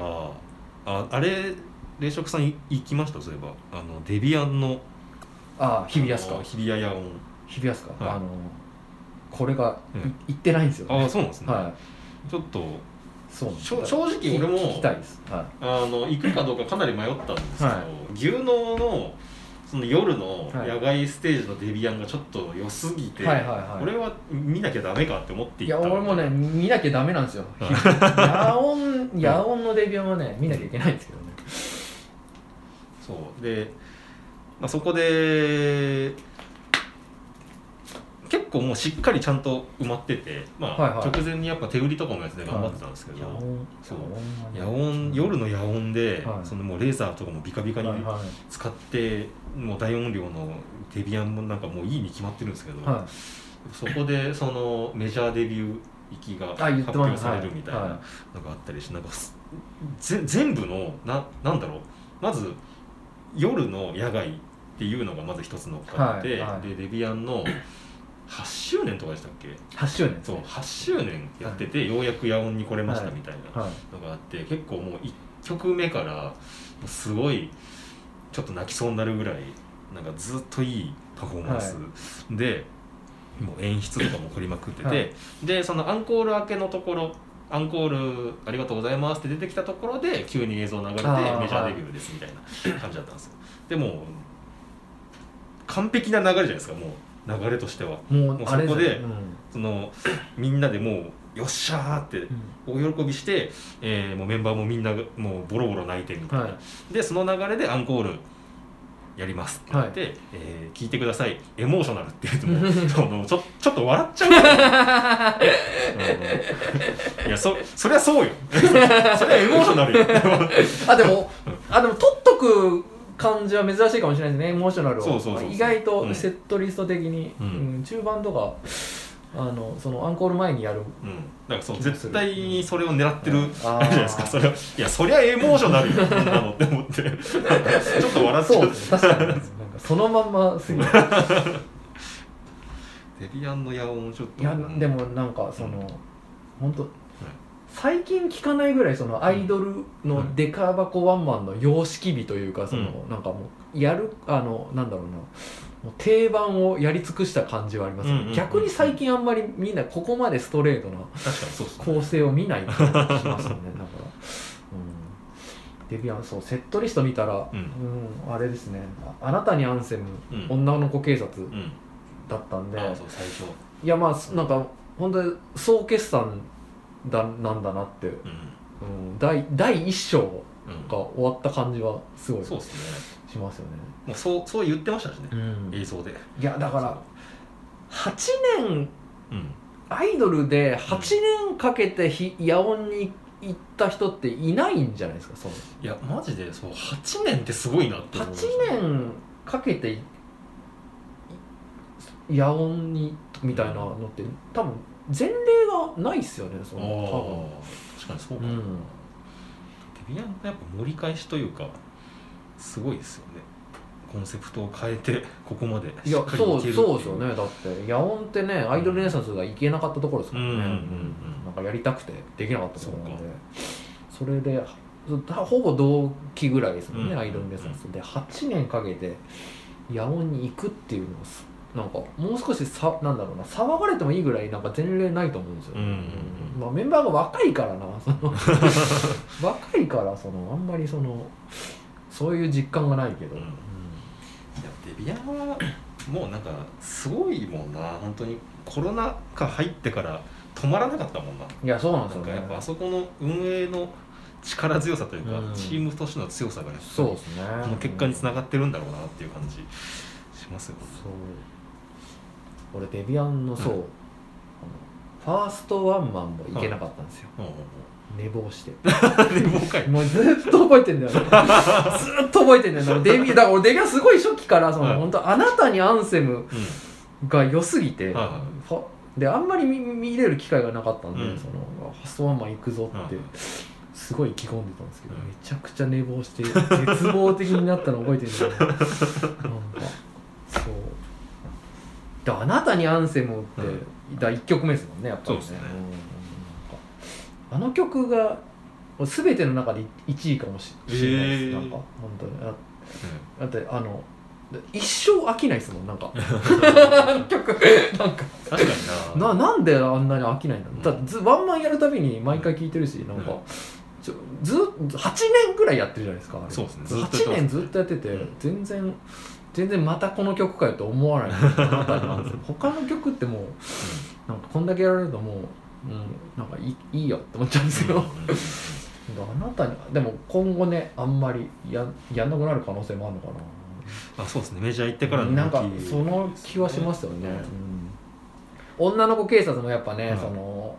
はああれ冷食さんい行きました？そういえば。あのデビアンの。ああ日比安か？あの日比谷野音日比安か、はい。あのこれがいうん。行ってないんですよ、ああそうなんですね、はい。ちょっとそうなんです。しょ正直俺も聞きたいです。はあの行くかどうかかなり迷ったんですけど、は牛能のその夜のはい。野外ステージのデビアンがちょっと良すぎて、い、はいはいはい。俺は見なきゃダメかって思ってい行ったや俺もね見なきゃダメなんですよ。はい。野音野音のデビューはね見なきゃいけないんですけどねそうで、まあ、そこで結構もうしっかりちゃんと埋まってて、まあはいはい。直前にやっぱ手売りとかのやつで頑張ってたんですけど、野音。そう。野野音夜の野音で、はい。そのもうレーザーとかもビカビカにはいはい。使って、もう大音量のデビアンもなんかもういいに決まってるんですけど、はそこでそのメジャーデビュー行きが発表されるみたいなのはがあったりしてなんか全部のななんだろう。まず夜の野外っていうのがまず一つ乗っかって、はいはい。でデビアンの8周年とかでしたっけ？い8周年そうね8周年やってて、ようやく野音に来れましたはいみたいなはいのがあって結構もう1曲目からすごいちょっと泣きそうになるぐらいなんかずっといいパフォーマンス。で、もう演出とかも凝りまくってて、はい。でそのアンコール明けのところアンコールありがとうございますって出てきたところで急に映像流れてメジャーデビューですみたいな感じだったんですよ。でも完璧な流れじゃないですかもう流れとしては。ももうそこでうん。そのみんなでもうよっしゃーってうん。大喜びして、えーもうメンバーもみんながもうボロボロ泣いてみたいな、はい。でその流れでアンコールやりますって言って、えー聞いてください。エモーショナルって言うともう そのちょちょっと笑っちゃう うん。いやそそりゃそうよ。そりゃエモーショナルよ。あでもあでも取っとく感じは珍しいかもしれないですね。エモーショナルを。そうそうそうそう。意外うん。とセットリスト的に、うん。うん中盤とかあのそのアンコール前にやる。うん、だからそう絶対にそれを狙ってるじゃないですか。それは。いやそりゃエモーショナルよ。こんなのって思って。ちょっと笑っちゃそううです確かに。なんかそのまんますぎる デビアンの野音ちょっと。いやでもなんかその本当最近聞かないぐらいそのアイドルのデカ箱ワンマンの様式美というかその、なんかもうやるあのなんだろうな。もう定番をやり尽くした感じはありますよね、うんうんうん逆に最近あんまりみんなここまでストレートな構成を見ない気がしますよね。だから、うん、デビアンそうセットリスト見たら、うん。うんあれですね。ああなたにアンセム、うん。女の子警察うん。だったんで、ああそう最初。いやまあなんか本当に総決算だなんだなって、うん。うん、第第一章うん。が終わった感じはすごいそうですね。しますよね、もうそうそう言ってましたしねうん。映像で。いやだから8年うん。アイドルで8年かけてひ野音に行った人っていないんじゃないですかその。いやマジでそう8年ってすごいなって思いま8した。年かけてい野音にみたいなのって多分前例がないっすよねそあのあ確かにそうか。うん。デビアンのやっぱ盛り返しというかすごいですよね。コンセプトを変えてここまでいやそうそうですよね。だって野音ってねアイドルレネサンスが行けなかったところですからね、うんうんなんかやりたくてできなかったところなんで。そそれでほぼ同期ぐらいですもんね、うん。アイドルレネサンスで。8年かけて野音に行くっていうのがすなんかもう少しさなんだろうな騒がれてもいいぐらいなんか前例ないと思うんですよ、うんうんうん。まあ、メンバーが若いからなその。若いからそのあんまりそのそういう実感がないけど、うんいやデビアンはもうなんかすごいもんな。本当にコロナ禍入ってから止まらなかったもんな。いやそうなんですよね。やっぱあそこの運営の力強さというか、うん。チームとしての強さがやっぱりそうですね。この結果につながってるんだろうなっていう感じしますよね。そう俺デビアンのそう、うんファーストワンマンも行けなかったんですよ、うん。うん寝坊して。うんでもう一回 もうずっと覚えてんだよね。ずっと覚えてんだよね。デビューだから俺デビューすごい初期からその、はい本当あなたにアンセムうが良すぎて、はいはいであんまり見見れる機会がなかったんで、うん。そのファーストワンマン行くぞって、はいすごい意気込んでたんですけど、うん。めちゃくちゃ寝坊して絶望的になったの覚えてるんだよね。なんかそう。であなたにアンセムって、うんだ1曲目ですもんねやっぱりね。ね。うん。あの曲が全ての中で1位かもしれないです、へー。なんか本当に。あだってあの一生飽きないですもんなんか。曲なんか。確かにな。ななんであんなに飽きないんだう。ん。だずワンマンやるたびに毎回聴いてるしなんか、うんちょずっ8年ぐらいやってるじゃないですかそうですね。ずっとやってます8年ずっとやってて、うん。全然全然またこの曲かよと思わない。あなたなんですよ他の曲ってもうなんかこんだけやられるともう、うん、なんかいいいいよって思っちゃうんですよ、うん。あなたにでも今後ねあんまりややんなくなる可能性もあるのかな。あそうですね。メジャー行ってからのなんかその気はしますよね、うん。うん。女の子警察もやっぱね、うん。その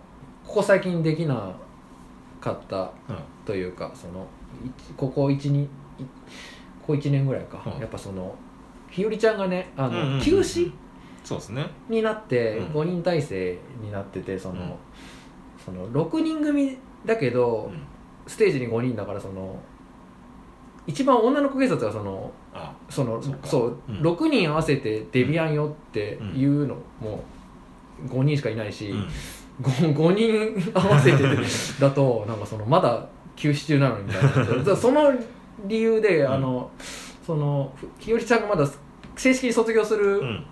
ここ最近できなかったうん。というかそのいここ12いここ1年ぐらいか、うん。やっぱそのひよりちゃんがねあの、うんうんうんうん。休止そうですね。になってうん。5人体制になっててその,、うん。その6人組だけど、うん。ステージに5人だからその一番女の子警察はそのあそのそうう、うん。6人合わせてデビアンよっていうのも5人しかいないし、うん。5, 人合わせてだとなんかそのまだ休止中なのにみたいな。その理由で、うんあのそのひよりちゃんがまだ正式に卒業するうん。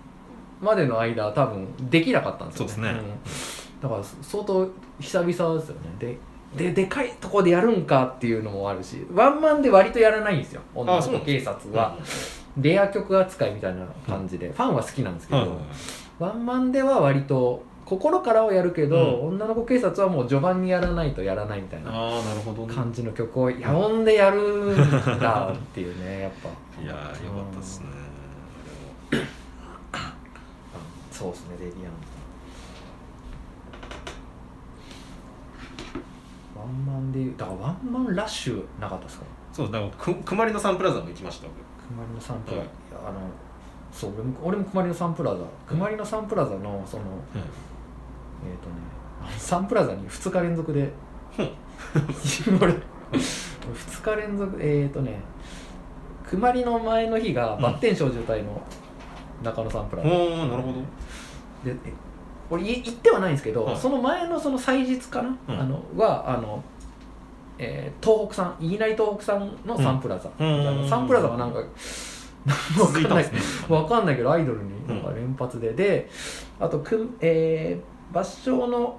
までの間多分できなかったんですよね。そうですね。ん。だから相当久々ですよね。でででかいとこでやるんかっていうのもあるしワンマンで割とやらないんですよ。女の子警察は、レア曲扱いみたいな感じで、ファンは好きなんですけど、ワンマンでは割と心からはやるけど、女の子警察はもう序盤にやらないとやらないみたいなああなるほどね。感じの曲をやおんでやるんだっていうねやっぱ。いやーよかったですね。そうですねレディアンワンマンでいうだからワンマンラッシュなかったですか？そうだからくくまりのサンプラザも行きました僕。くまりのサンプラザ、はい。あのそう俺も俺もくまりのサンプラザ。くまりのサンプラザのそのえっ、とねサンプラザに2日連続で 俺2日連続えっ、とねくまりの前の日がバッテン少女隊の中野サンプラザ、おおなるほど。でえ俺い行ってはないんですけど、はい。その前のその祭日かな、うん。あのはあの、えー東北産いきなり東北産のサンプラザ、うん。サンプラザがなんかわかんない。けどアイドルになんか連発で、であとく、えー、芭蕉の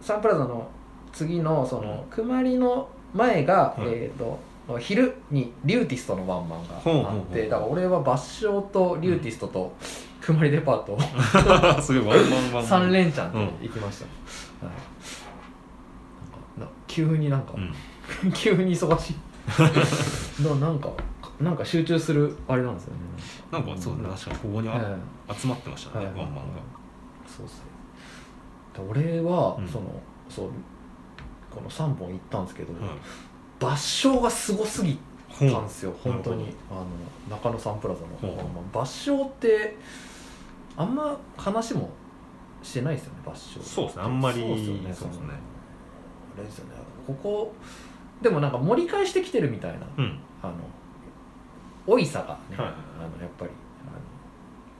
サンプラザの次のそのくまりの前が、うん。えー、と昼にリューティストのワンマンがあってだから俺は芭蕉とリューティストとくまりデパートを すごいワンワンワン三連チャンで行きました、はい、なんかな急になんか、うん。急に忙しい。ななんかなんか集中するあれなんですよね。なんかそうだね確かにここにあええ集まってましたねはい。ワンマンが。そうですね。で俺は、うん。そのそうこの3本行ったんですけど、はい抜笑がすごすぎたんですよ本当に。あの中野サンプラザの、ほうほう。まあ抜笑ってあんま話もしてないですよね抜笑そうですねあんまりそうですよねそうですね。あれですよね。ここでもなんか盛り返してきてるみたいなうん。あのおいさがね、はいはい。あのやっぱり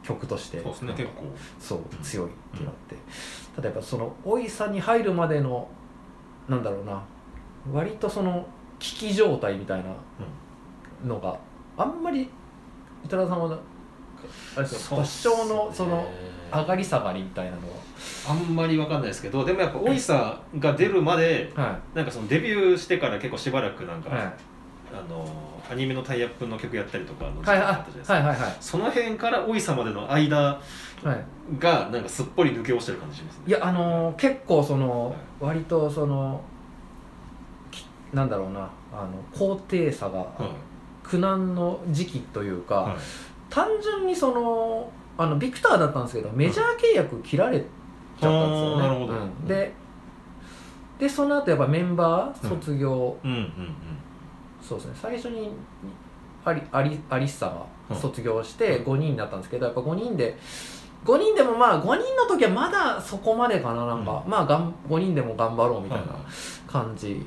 曲として。そうですね結構。そう強いってなって、ただやっぱそのおいさに入るまでのなんだろうな割とその危機状態みたいなのがあんまり伊田さんはあれですよ合唱のその上がり下がりみたいなのあんまりわかんないですけどでもやっぱオイサが出るまでははなんかそのデビューしてから結構しばらくなんか、いはい。あのアニメのタイアップの曲やったりとかの時期はいがあったじゃないですか、はいはいはい。その辺からオイサまでの間はい。がなんかすっぽり抜け落ちてる感じしますね。いやあのー結構その割とそのきなんだろうなあの高低差がはい。苦難の時期というか、はい。単純にそのあのビクターだったんですけどメジャー契約切られちゃったんですよね、はあなるほど。うん。ででその後やっぱメンバー卒業、うんうんそうですね。最初にアリアリアリッサが卒業して5人になったんですけどやっぱ5人で5人でもまあ5人の時はまだそこまでかななんか、まあがん5人でも頑張ろうみたいな感じ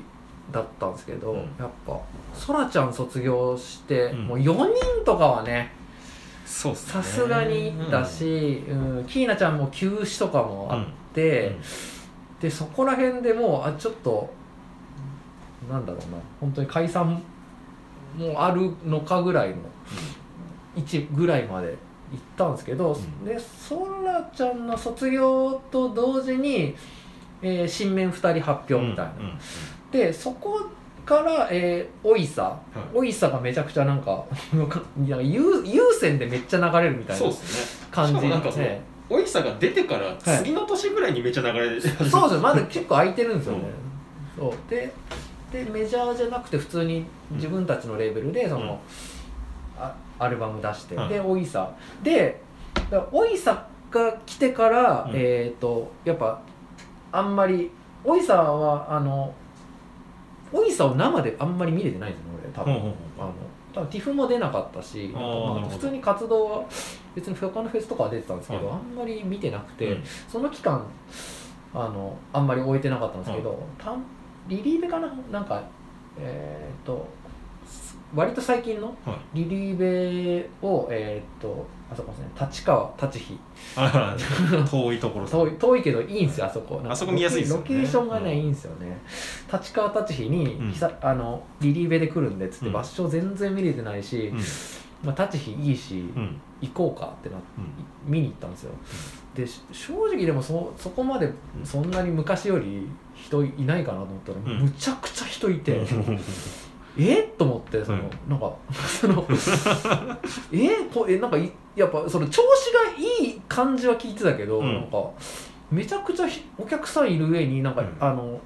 だったんですけど、うん。やっぱそらちゃん卒業して、うん。もう4人とかはねそうっすね。さすがにだし、うん。キーナちゃんも休止とかもあって、うん。でそこら辺でもうあちょっとなんだろうな。本当に解散もあるのかぐらいの位置ぐらいまで行ったんですけど、ん。でそらちゃんの卒業と同時に、えー新面2人発表みたいな、うんうんでそこから、えー、おいさ、い。おいさがめちゃくちゃなんか なんか優優先でめっちゃ流れるみたいな感じ。しかもなんかそおいさが出てから次の年ぐらいにめっちゃ流れて、そうですよ。まだ結構空いてるんですよね、そう。ででメジャーじゃなくて普通に自分たちのレーベルでその、アルバム出して、はいでおいさでおいさが来てから、うん。えっ、とやっぱあんまりおいさはあのおいさを生であんまり見れてないんですよね俺多分、あの多分ティフも出なかったし普通に活動は別に他のフェスとかは出てたんですけど、はいあんまり見てなくて、うん。その期間あのあんまり終えてなかったんですけど、リリーベかな？なんかえっ、と割と最近のはい。リリーベをえっ、とあそこですね。立川立飛。遠いところ遠い遠いけどいいんですよあそこ。あそこ見やすいですよね。ロケーションがね、うんいいんですよね。立川立飛に、うん。あのリリーベで来るんでっつってうん。場所全然見れてないし、うん。まあ、立飛いいし、うん。行こうかってな見に行ったんですよでし正直でもそそこまでそんなに昔より人いないかなと思ったら、うん。むちゃくちゃ人いて、え？と思ってその、うん。なんか その え？こえ？なんかいやっぱその調子がいい感じは聞いてたけど、うん。なんかめちゃくちゃひお客さんいる上になんか、うん。あの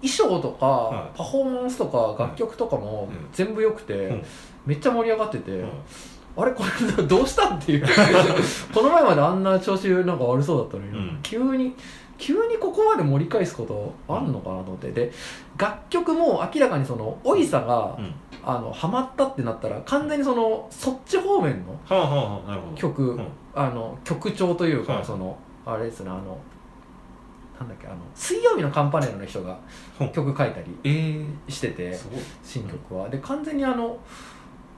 衣装とか、はい。パフォーマンスとか楽曲とかもうん。全部良くて、うん。めっちゃ盛り上がってて、うんあれこれどうしたんっていう。この前まであんな調子なんか悪そうだったのに、うん。急に急にここまで盛り返すことあんのかなと思って。で楽曲も明らかにそのおいさが、うん。あのハマったってなったら完全にそのそっち方面の曲、うん。あの曲調というか、はい。そのあれですねあのなんだっけあの水曜日のカンパネラの人がう。ん曲書いたりええしてて新曲は。で完全にあの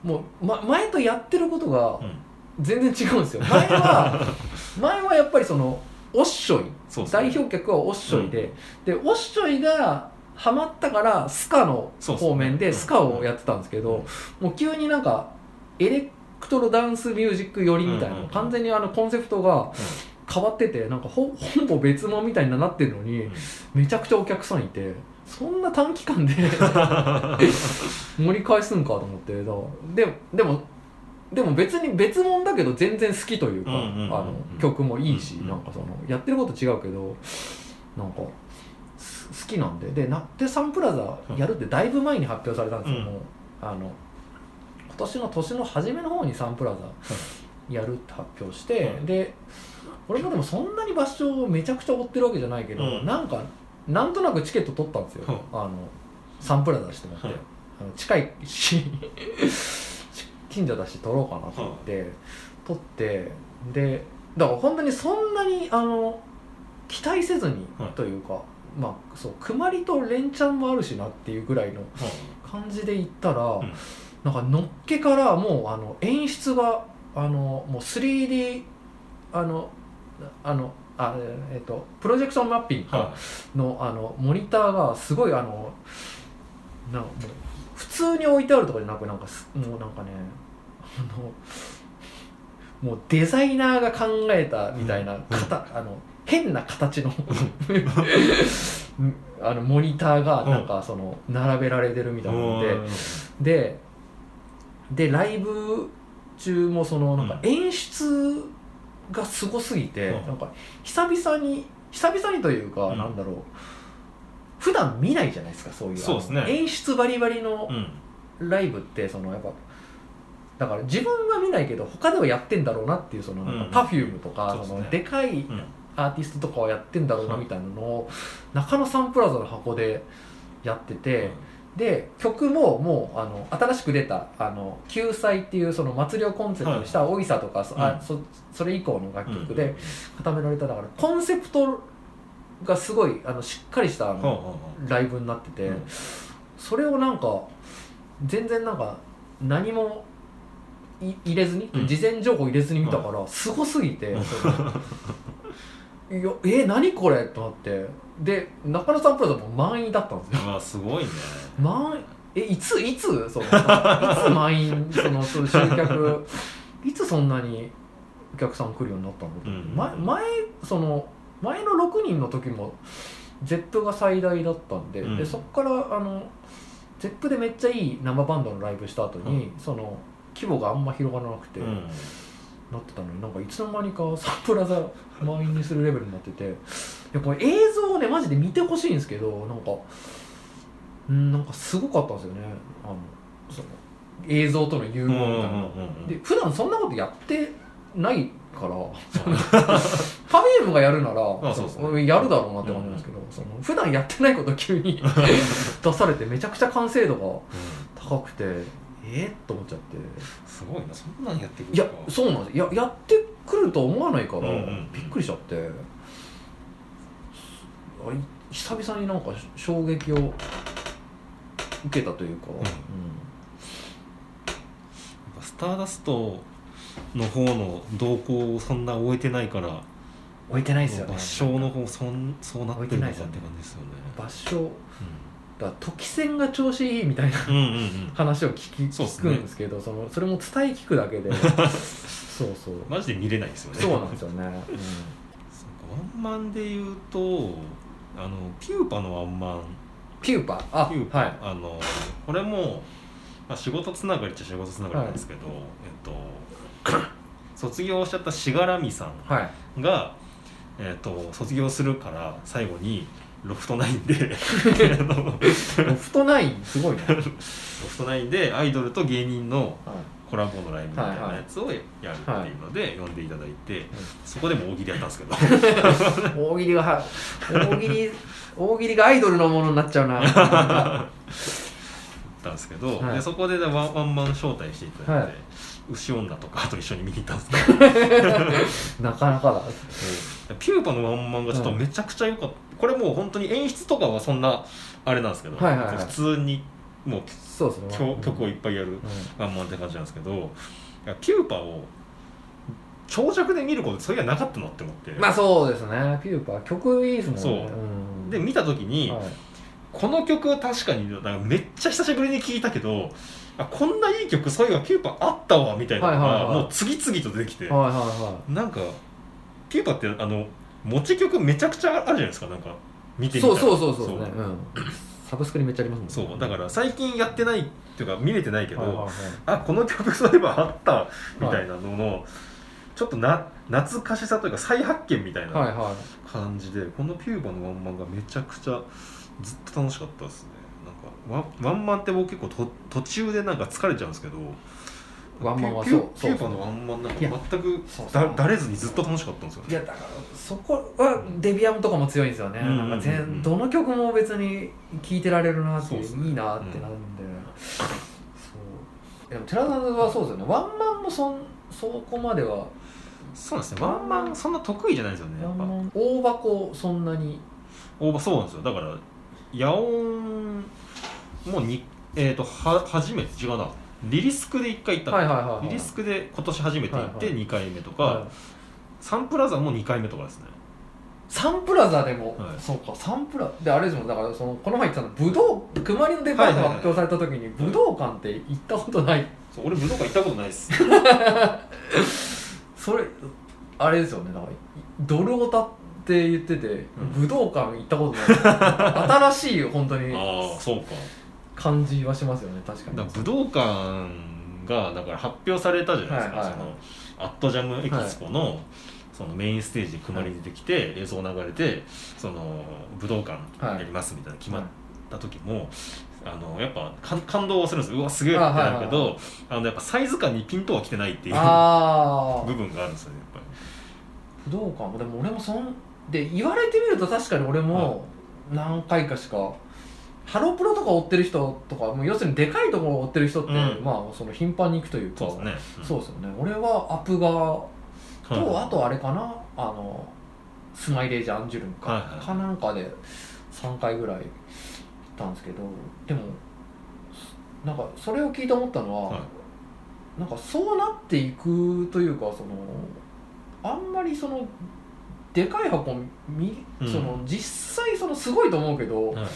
もう、ま、前とやってることがうん。全然違うんですよ。前は 前はやっぱりそのオッショイそうですね。代表曲はオッショイで、でオッショイがハマったからスカの方面でスカをやってたんですけど、もう急になんかエレクトロダンスミュージック寄りみたいな、うんうんうん。完全にあのコンセプトが変わっててなんかほ ほぼ別物みたいになってるのに、うん。めちゃくちゃお客さんいてそんな短期間で 盛り返すんかと思ってだからででもでも別に別物だけど全然好きというか、うんうんうんうん。あの曲もいいし、うんうんなんかそのやってること違うけどなんかす好きなんで。でナッテサンプラザやるってだいぶ前に発表されたんですけども、あの今年の年の初めの方にサンプラザやるって発表して、うん。で俺もでもそんなに場所をめちゃくちゃ追ってるわけじゃないけど、うん。なんかなんとなくチケット取ったんですよ、うん。あのサンプラザしてもらって、はいあの近いし 近所だし取ろうかなと思って、取ってでだから本当にそんなにあの期待せずにはいというか、まあそうくまりと連チャンもあるしなっていうぐらいの感じで言ったら、ん。なんかのっけからもうあの演出があのもう 3D あのあのあえっとプロジェクションマッピングはのあのモニターがすごいあのなんかもう普通に置いてあるとかじゃなくなんかすもうなんかねあのもうデザイナーが考えたみたいな型、あの変な形のあのモニターがなんかその並べられてるみいたいなので、ででライブ中もそのなんか演出がすごすぎて、うん。なんか久々に久々にというか、うん。なんだろう。普段見ないじゃないですかそういう。そうですね。演出バリバリのうん。ライブってそのやっぱだから自分は見ないけど他ではやってんだろうなっていうそのうん。パフュームとか、そそうですね。のでかいうん。アーティストとかはやってんだろうなみたいなのを中野サンプラザの箱でやってて、で曲ももうあの新しく出た「あの救済」っていうその祭りをコンセプトにした「おいさ」とか、そあうん。そそれ以降の楽曲でうん固められただからコンセプトがすごいあのしっかりしたライブになってて、うん。それをなんか全然なんか何もい入れずに、うん。事前情報入れずに見たから、すごすぎて、いやえ何これ？と思ってで中野サンプラザも満員だったんですよ。ああすごいね。満えいついつ？そのいつ満員そのそう集客？いつそんなにお客さん来るようになったの、うん。前前その前の6人の時も ZEP が最大だったんで,、うん。でそこからあの ZEP でめっちゃいい生バンドのライブした後に、その規模があんま広がらなくて、うんなってたのになんかいつの間にかサンプラザ満員にするレベルになってていやこれ映像をねマジで見てほしいんですけどなんかうんなんかすごかったんですよね。あのその映像との融合みたいな、うんうんうんうんで普段そんなことやってないから パフュームがやるならあそうそう。やるだろうなって感じなんですけど、その普段やってないことを急に 出されてめちゃくちゃ完成度が高くてえっ、と思っちゃって。すごいな。そんなんやってくるいやそうなんです。ややってくると思わないから、うんうんうん。びっくりしちゃって。あい久々になんか衝撃を受けたというか、ん。スターダストの方の動向をそんな終えてないから置いてないですよね。抜章の方そんそうなってるのかって感じですよね。場所だ時戦が調子いいみたいなうんうん話を聞きそうっすね。聞くんですけどそのそれも伝え聞くだけで。そうそう。マジで見れないですよね。そうなんですよね、そうかワンマンで言うとあのピューパのワンマン。うん、ピューパ？あピューパ、はい。あのこれも、まあ、仕事つながりっちゃ仕事つながりなんですけど、えっと 卒業しちゃったしがらみさんはい。が、えっと卒業するから最後にロフトナインで。ロロフトナインすごいね、フトナインでアイドルと芸人のはい。コラボのライブみたいなやつをやるっていうので呼んでいただいて、そこでも大喜利やったんですけど。大喜利がは大喜利大喜利がアイドルのものになっちゃうな。たんですけど、はい。でそこでワンワンマン招待していただいて、はい。牛女とかと一緒に見に行ったんですけど。なかなかだピューパのワンマンがちょっとめちゃくちゃ良かった、これもう本当に演出とかはそんなあれなんですけど、はいはいはい。普通にもうそうですね。曲曲をいっぱいやるうん。ワンマンって感じなんですけどいやピューパを長尺で見ることそれがなかったなって思って、まあそうですね。ピューパー曲いいですもんね。そう。うん。で見た時に、はい。この曲確かになんかめっちゃ久しぶりに聴いたけどあこんないい曲そういえばピューパあったわみたいなのはいはいはいがもう次々と出てきて、はいはいはなんかピューパってあの持ち曲めちゃくちゃあるじゃないですかなんか見ていみたら。そうそうそうそうですね。う。ん。サブスクにめっちゃありますもんね。そう。だから最近やってないっていうか見れてないけど、はいはいはい。あこの曲そういえばあったみたいなのの、ちょっとな懐かしさというか再発見みたいはいなはい。感じで、このピューバのワンマンがめちゃくちゃずっと楽しかったですね。なんかワンワンマンって僕結構と途中でなんか疲れちゃうんですけどワンマンはそうピューパのワンマンなんか全くそうそう。だだれずにずっと楽しかったんですよね。いやだからそこはデビアムとかも強いんですよね、うんなんかうんうん。全どの曲も別に聴いてられるなってね。いいなってなるんで、そう。でも寺田はそうですよね。ワンマンもそんそこまでは。そうですね。ワンマンそんな得意じゃないんですよねやっぱ。大箱そんなに。大場そうなんですよ。だから野音もにえっ、とは初めて違うなリリスクで1回行ったの。はいはいはい、はい、リリスクで今年初めて行ってはい2回目とか、はい。サンプラザも2回目とかですね。サンプラザでも、はい。そうか。サンプラであれですもん。だからそのこの前言ってたの武道熊りのデパートが発表された時に武道館って行ったことない。そう俺武道館行ったことないっす。それあれですよね。なんかドルオタって言ってて、ん。武道館行ったことない。新しい本当に。ああそうか感じはしますよね確かに。だから武道館がだから発表されたじゃないですか、はいはいはい。そのアットジャムエキスポの,、そのメインステージで熊り出てきて、映像流れてその武道館やりますみたいな決まった時も、あのやっぱ感感動はするんですよ。うわすげえってなるけどあ、のやっぱサイズ感にピントは来てないっていう部分があるんですよねやっぱり。武道館？もでも俺もそんで言われてみると確かに俺も何回かしか、ハロプロとか追ってる人とかもう要するにでかいところを追ってる人って、うん。まあその頻繁に行くというか。そうですね、ん。そうですよね俺はアップ側と、はいあとあれかな？あのスマイレージアンジュルムか,、はいはいかなんかで3回ぐらい行ったんですけどでもなんかそれを聞いて思ったのは、はい。なんかそうなっていくというかそのあんまりそのでかい箱み、うん。その実際そのすごいと思うけど、はい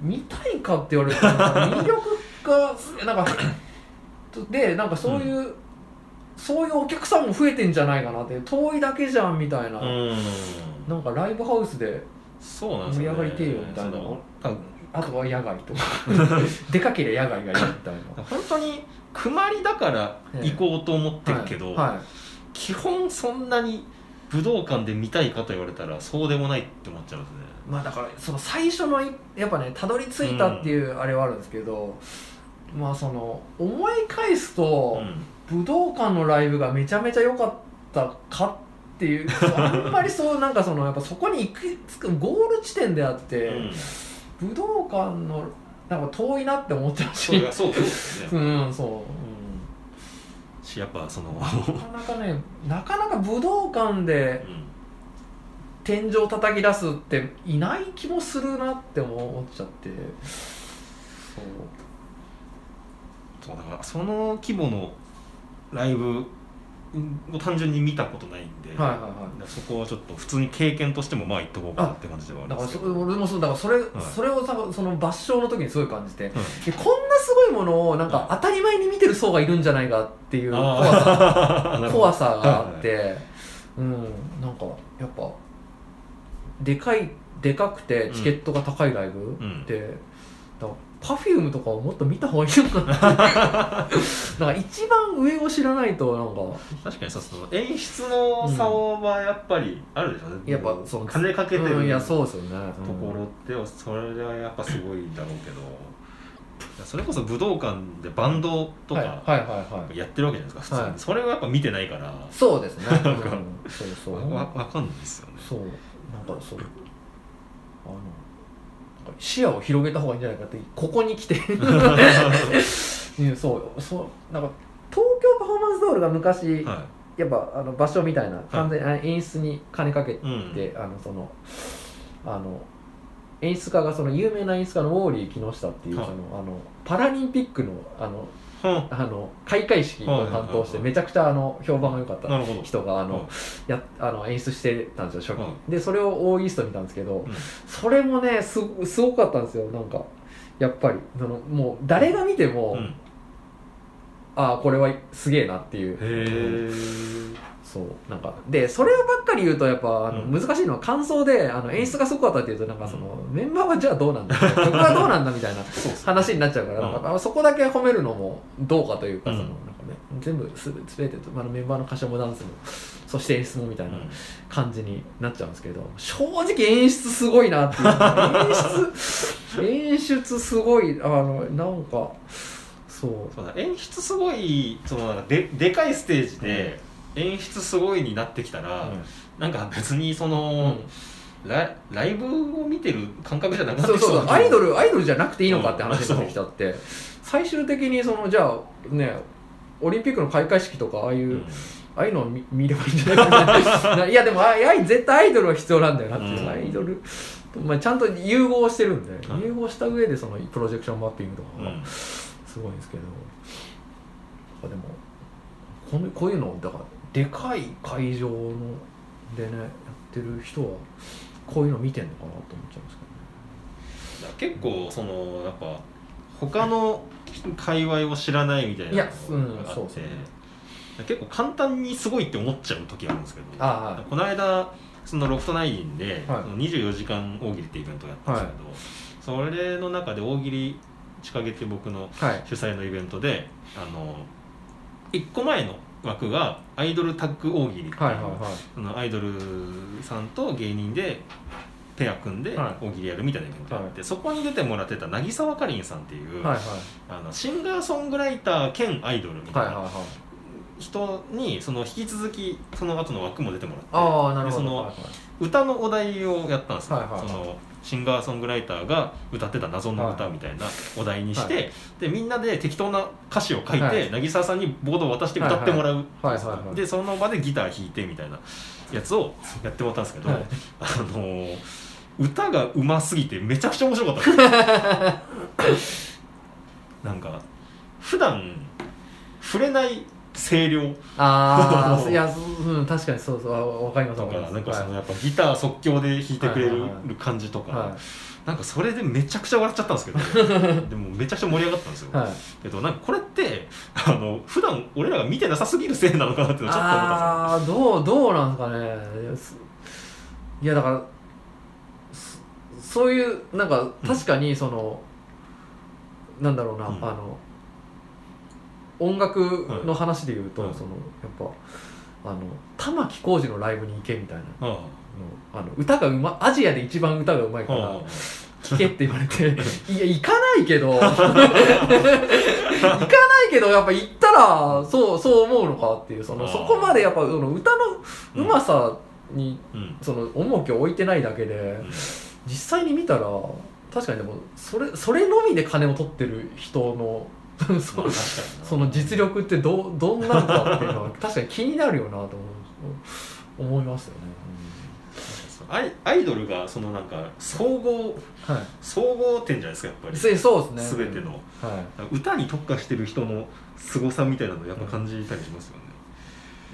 見たいかって言われたら魅力がなんかでなんかそういう、そういうお客さんも増えてんじゃないかなって遠いだけじゃんみたいな、うん。なんかライブハウスで盛り上がりてえよみたいな。その多分あとは野外とか。でかければ野外がいいみたいな。本当にくまりだから行こうと思ってるけど、はい。はい。基本そんなに武道館で見たいかと言われたらそうでもないって思っちゃうんですねまあだからその最初のいやっぱねたどり着いたっていうあれはあるんですけど、まあその思い返すと、武道館のライブがめちゃめちゃ良かったかっていうあんまりそうなんかそのやっぱそこに行くつくゴール地点であって、うん。武道館のなんか遠いなって思っちゃうし。そうですね。うんそう、うしやっぱその、ん、なかなかねなかなか武道館でうん天井叩き出すっていない気もするなって思っちゃって。そう。そうだからその規模のライブを単純に見たことないんで、はいはいはい。そこはちょっと普通に経験としてもまあ言っとこうかなって感じではあるだからそんですけど。俺もそうだからそれ、い。それをさその合唱の時にすごい感じて、うんでこんなすごいものをなんか当たり前に見てる層がいるんじゃないかっていう怖さ怖さがあって、うんなんかやっぱでかいでかくてチケットが高いライブん。って、だからパフュームとかをもっと見た方がいいのかな なんか一番上を知らないとなんか。確かにその演出の差はやっぱりあるでしょ。うね、やっぱその金かけてる、うんいやそうですよね。ところってそれはやっぱすごいんだろうけど。それこそ武道館でバンドとはいかやってるわけじゃないですか普通に、はい。それをやっぱ見てないから。そうですね、そうそう。わわかんないですよね。そうなんかそうあの視野を広げた方がいいんじゃないかってここに来て。うんそうそうなんか東京パフォーマンスドールが昔、はやっぱあの場所みたいな完全に演出に金かけい、うん。て、あのそのあの演出家がその有名な演出家のウォーリー木下っていうそはい。のあのパラリンピックのあのはあの開会式を担当してめちゃくちゃあの評判が良かった人があの、はいやあの演出してたんですよ初期、はでそれをオーイースト見たんですけど、ん。それもねすすごかったんですよなんかやっぱり。そのもう誰が見ても、うん。ああこれはすげえなっていうそうなんかでそればっかり言うとやっぱあの、うん。難しいのは感想であの演出がすごかったっていうとなんかその、メンバーはじゃあどうなんだ？曲はどうなんだみたいな話になっちゃうから、うん。なんかそこだけ褒めるのもどうかというか、うん。そのなんかね、全部すべ全てと、まあ、メンバーの歌唱もダンスもそして演出もみたいな感じになっちゃうんですけど正直演出すごいなっていう。演出演出すごいあのなんかそう。そうだ演出すごいそのなんかででかいステージで演出すごいになってきたら、なんか別にその、ラライブを見てる感覚じゃなくなってきそうアイドルアイドルじゃなくていいのかって話になってきちゃって、最終的にそのじゃあねオリンピックの開会式とかああいう、うん。ああいうのを見見ればいいんじゃないかなな いやでもああい絶対アイドルは必要なんだよなっていう、うん。アイドル。と、まあ、ちゃんと融合してるんで、はい融合した上でそのプロジェクションマッピングとかがうん。すごいんですけど、あでもこのこういうのだからでかい会場のでねやってる人はこういうの見てんのかなと思っちゃうんですけどね。結構そのやっぱ他の界隈を知らないみたいなのがあって結構簡単にすごいって思っちゃう時あるんですけどこの間そのロフトナインで、はい。その24時間大喜利ってイベントをやったんですけど、それの中で大喜利仕掛けて僕のはい。主催のイベントであの1個前の枠がアイドルタッグ大喜利。っていう、はいはいはい。そのアイドルさんと芸人でペア組んではい。大喜利やるみたいなイベントがあって、そこに出てもらってた渚沢かりんさんっていう、はいはい。あのシンガーソングライター兼アイドルみたいなはいはいはい。人にその引き続きその後の枠も出てもらってああなるほでそのどはいはい。歌のお題をやったんですよ、はいはいはい。そのシンガーソングライターが歌ってた謎の歌みたいなお題にして、はでみんなで適当な歌詞を書いて、はい。渚さんにボードを渡して歌ってもらう、でその場でギター弾いてみたいなやつをやってもらったんですけど、はい。あのー歌がうますぎてめちゃくちゃ面白かった。なんか普段触れない声量。ああ いやうん確かにそうそうあわかりますとかなんかそのはやっぱギター即興で弾いてくれるはいはいは感じとか、はなんかそれでめちゃくちゃ笑っちゃったんですけど。でもめちゃくちゃ盛り上がったんですよ、いはい。けどなんかこれってあの普段俺らが見てなさすぎるせいなのかなってちょっと思ったんああーどうどうなんですかね。いやだからそそういうなんか確かにその、なんだろうな、うん。あの音楽の話で言うと、はい。そのやっぱあの玉置浩二のライブに行けみたいなあのあの歌がうまアジアで一番歌がうまいから聞けって言われて いや行かないけど。行かないけどやっぱ行ったらそうそう思うのかっていうそのそこまでやっぱその歌のうまさにうん。その重きを置いてないだけでうん。実際に見たら確かにでもそれそれのみで金を取ってる人の そまあ確かになその実力ってどうどんなんかっていうのは 確かに気になるよなと思う思いますよね。アイアイドルがそのなんか総合うんはい。総合点じゃないですかやっぱり。せそうですね。全ての。はい。歌に特化してる人の凄さみたいなのやっぱ感じたりしますよね、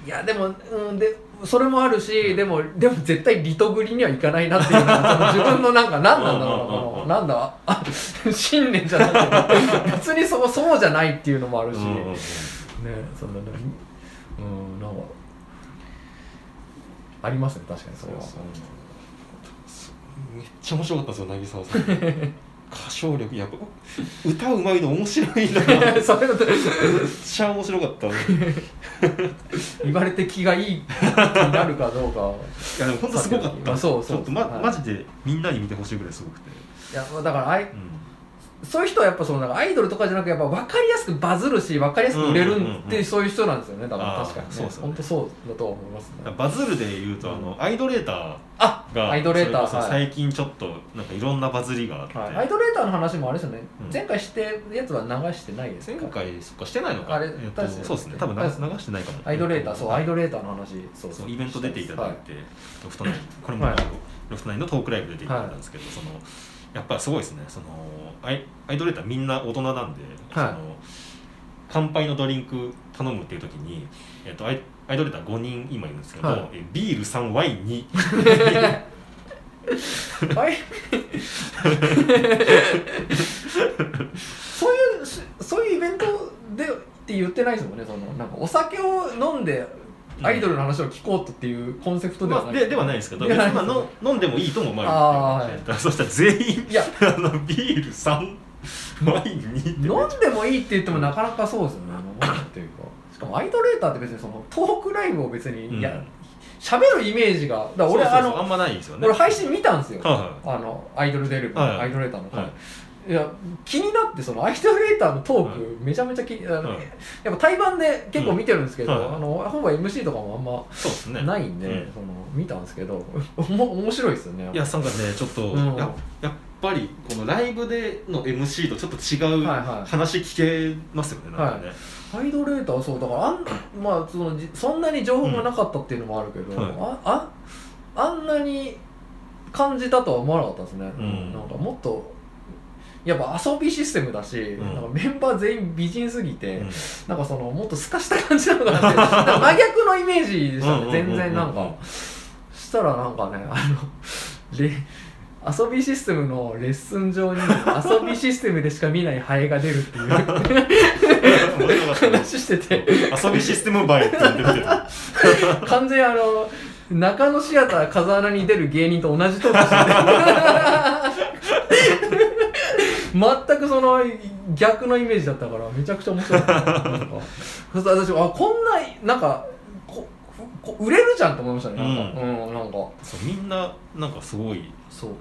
いやでも、うん、でそれもあるし、でもでも絶対リトグリにはいかないなっていうの 自分のなんか何なんだろうな。うんだ？あ 信念じゃなくて別にそうそうじゃないっていうのもあるし、ねそんなね。うんなんかありますね確かにそれは。めっちゃ面白かったですよ渚さん 歌唱力やっぱ歌うまいの面白いな。めっうんそれだと。ちゃ面白かった。い言われて気がいい気になるかどうかやでも本当すごかった。まあそうそう。ちょっとま、はい。マジでみんなに見てほしいぐらいすごくて、いやだからあいうんそういう人はやっぱそのなんかアイドルとかじゃなくやっぱ分かりやすくバズるし分かりやすく売れるってそういう人なんですよねだからあー確かにね。そうですよね。本当そうだとは思いますねバズるで言うと、あのアイドレーターあがアイドレーター最近ちょっとなんかいろんなバズりがあって、はい、アイドレーターの話もあれですよね、うん。前回してるやつは流してないですか？前回そっかしてないのか。あれえっとそうですね。多分流してないかも。アイドレーターそうアイドドレーターの話。そうそう。イベント出ていただいはて、ロフトナインこれも、はい。ロフトナインのトークライブ出ていただいたんですけど、そのやっぱすごいですね。そのアイアイドレーターみんな大人なんで、はい。その乾杯のドリンク頼むっていう時に、えっとアイアイドレーター5人今いるんですけど、はい。えビール3ワイン2はいそういうしそういうイベントでって言ってないですもんねそのなんかお酒を飲んでアイドルの話を聞こうとっていうコンセプトではない、まあ、でではないです。けど別にまあの飲んでもいいとも思われるってい。うそしたら全員いや。あのビール3ワイン2って飲んでもいいって言ってもなかなかそうですよね。飲むっていうか。しかもアイドレーターって別にそのトークライブを別に、うん。いや喋るイメージがだ俺あのあんまないですよね。俺配信見たんですよ、はあのアイドルデル、はいアイドレーターの回、はいい、や気になってそのアイドレーターのトーク、はいめちゃめちゃ気にあの、はいやっぱ対バンで結構見てるんですけど、うん。はい。あのほぼ MC とかもあんそうですね。まないんで、うん。その見たんですけどおも面白いですよね。いやなんかねちょっと、うん。ややっぱりこのライブでの MC とちょっと違うはいはい。話聞けますよね、なんかね、アイドレーターはそうだからあんまあそのじそんなに情報がなかったっていうのもあるけど、うんあああんなに感じたとは思わなかったですね、うん。なんかもっとやっぱ遊びシステムだし、ん。なんかメンバー全員美人すぎて、うん。なんかそのもっと透かした感じなのかなって。真逆のイメージでしたね全然なんか。したらなんかねあのレ遊びシステムのレッスン上に遊びシステムでしか見ないハエが出るっていう。話してて。遊びシステム映えって言ってた。完全にあの中野シアター風穴に出る芸人と同じトークしてて全くその逆のイメージだったからめちゃくちゃ面白かったなんかそしたら私あこんななんかここ売れるじゃんと思いましたね。なんか、うんなんか。そうみんななんかすごい。そう。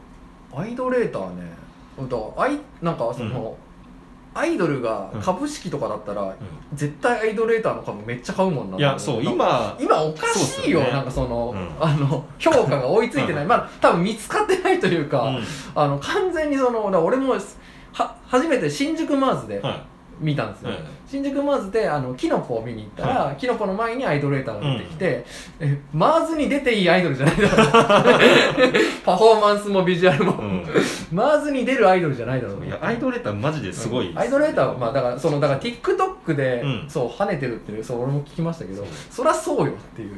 アイドレーターね。だからアイなんかその、アイドルが株式とかだったら、絶対アイドレーターの株めっちゃ買うもんな。いやそう今今おかしいよ。ね。なんかその、うん。あの評価が追いついてない、うん。まあ多分見つかってないというか、うん。あの完全にその俺もは初めて新宿マーズで、は見たんですよ、はい新宿マーズであのキノコを見に行ったら、キノコの前にアイドルエーターが出てきて、えマーズに出ていいアイドルじゃないだろう。パフォーマンスもビジュアルも、うん。マーズに出るアイドルじゃないだろう。いやアイドルレターマジですごいアイドルエーターはまあだからそのだから TikTok で、うん。そう跳ねてるっていうそう俺も聞きましたけどそりゃそうよっていう、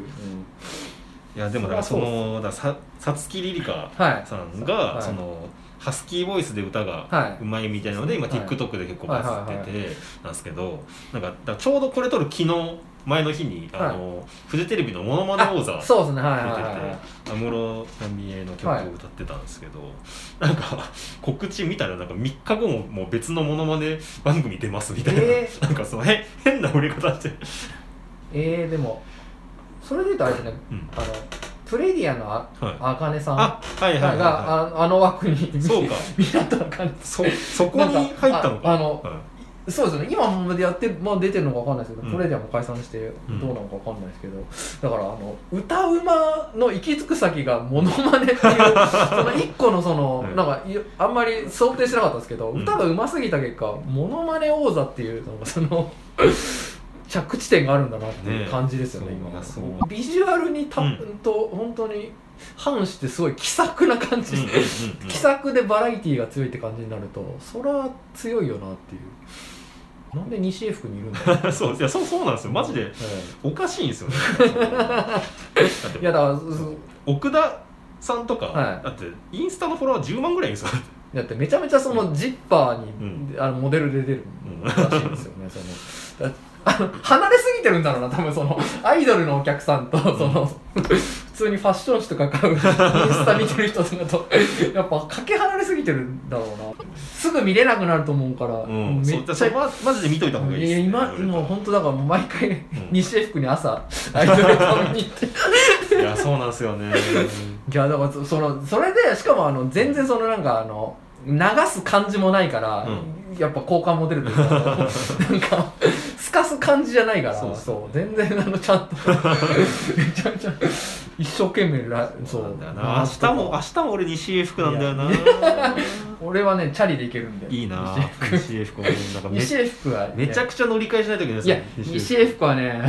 いやでもだからそのささつきりりかはいさんが、はい。そのハスキーボイスで歌がはい。うまいみたいなので、今はい。TikTok で結構バズってて、なんですけどなんかちょうどこれ撮る昨日前の日にあの、フジテレビの「ものまね王座」出てて安室奈美恵の曲を歌ってたんですけど、なんか告知見たらなんか3日後ももう別のモノマネ番組出ますみたいな、えなんかそうへ変な売り方して、えー、でもそれで言うとあれですね。うん。あのプレディアのあはい、あかねさんがああの枠にい、そうか。港の感じそそこに入ったのか。ああのはい。そうですよね。今もでやって、まあ、出てるのかわかんないですけど、うん。プレディアも解散してうん。どうなのかわかんないですけど、だからあの歌うまの行き着く先がモノマネっていう その一個のその、うん。なんかいあんまり想定してなかったんですけど、うん。歌がうますぎた結果モノマネ王座っていうのがその着地点があるんだなっていう感じですよねね今ビジュアルにた、うん。と本当に反してすごい気さくな感じ、うんうんうんうん。気さくでバラエティーが強いって感じになるとそりゃ強いよなっていう。なんで西江福にいるんだ そういやそうそうなんですよ。マジでえおかしいんですよね。いやだからそ奥田さんとか、はい。だってインスタのフォロワー10万ぐらいいるんですよ。だってめちゃめちゃそのジッパーに、うあのモデルで出るらしいんですよね、その離れすぎてるんだろうな多分その アイドルのお客さんとその、普通にファッション誌とか買うインスタ見てる人とかと やっぱかけ離れすぎてるんだろうな。すぐ見れなくなると思うから、うん、めっちゃマジで見といた方がいいです、いや今俺もう本当だから毎回、ん。西江福に朝アイドルを見に行って。いやそうなんですよね。いやだからそそのそれでしかもあの全然そのなんかあの流す感じもないから、うやっぱ好感持てるというか なんかすかす感じじゃないから。そう全然あのちゃんと。めちゃめちゃ一生懸命らそうなんだよな。明日も明日も俺西江福なんだよな。い俺はねチャリで行けるんでいいな西江福。西江福も。なんかめ西江福は、ね、めちゃくちゃ乗り換えしないといけないいや西江福。はね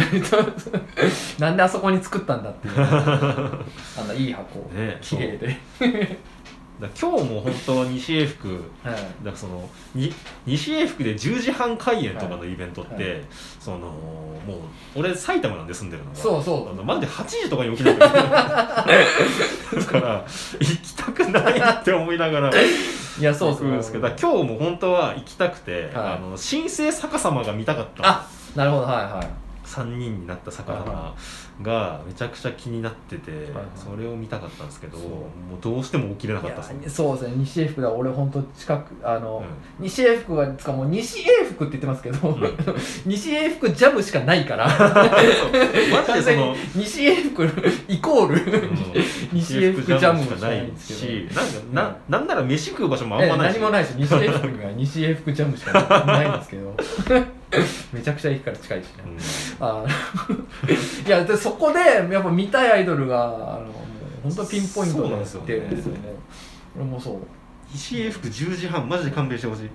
なんであそこに作ったんだっていう。あのいい箱。ね綺麗で、だ今日も本当は西江福はい。だからそのに西英福で10時半開演とかのイベントって、はいそのもう俺埼玉なんで住んでるのが。そうそう。あのマジで8時とかに起きないといけない。だから行きたくないって思いながらいやそうそう。行くんですけど今日も本当は行きたくて、はい。あの新生逆さまが見たかったあなるほど。はいはい。3人になった逆さはいはまがめちゃくちゃ気になってて、はいそれを見たかったんですけどもうどうしても起きれなかったですそうですね西英福だ俺本当近くあの、う西英福はつかもう西英福って言ってますけど、ん。西英福ジャムしかないから。マジでその西英福イコール、西英福ジャムしかないしなんかななんなら飯食う場所もあんえまないし。何もないし西英福には西英福ジャムしかないんですけど。めちゃくちゃ駅から近いしね、うん。あいやでそこでやっぱ見たいアイドルがあの本当ピンポイントでそうなんですよね。俺もそう。西英福10時半マジで勘弁してほしい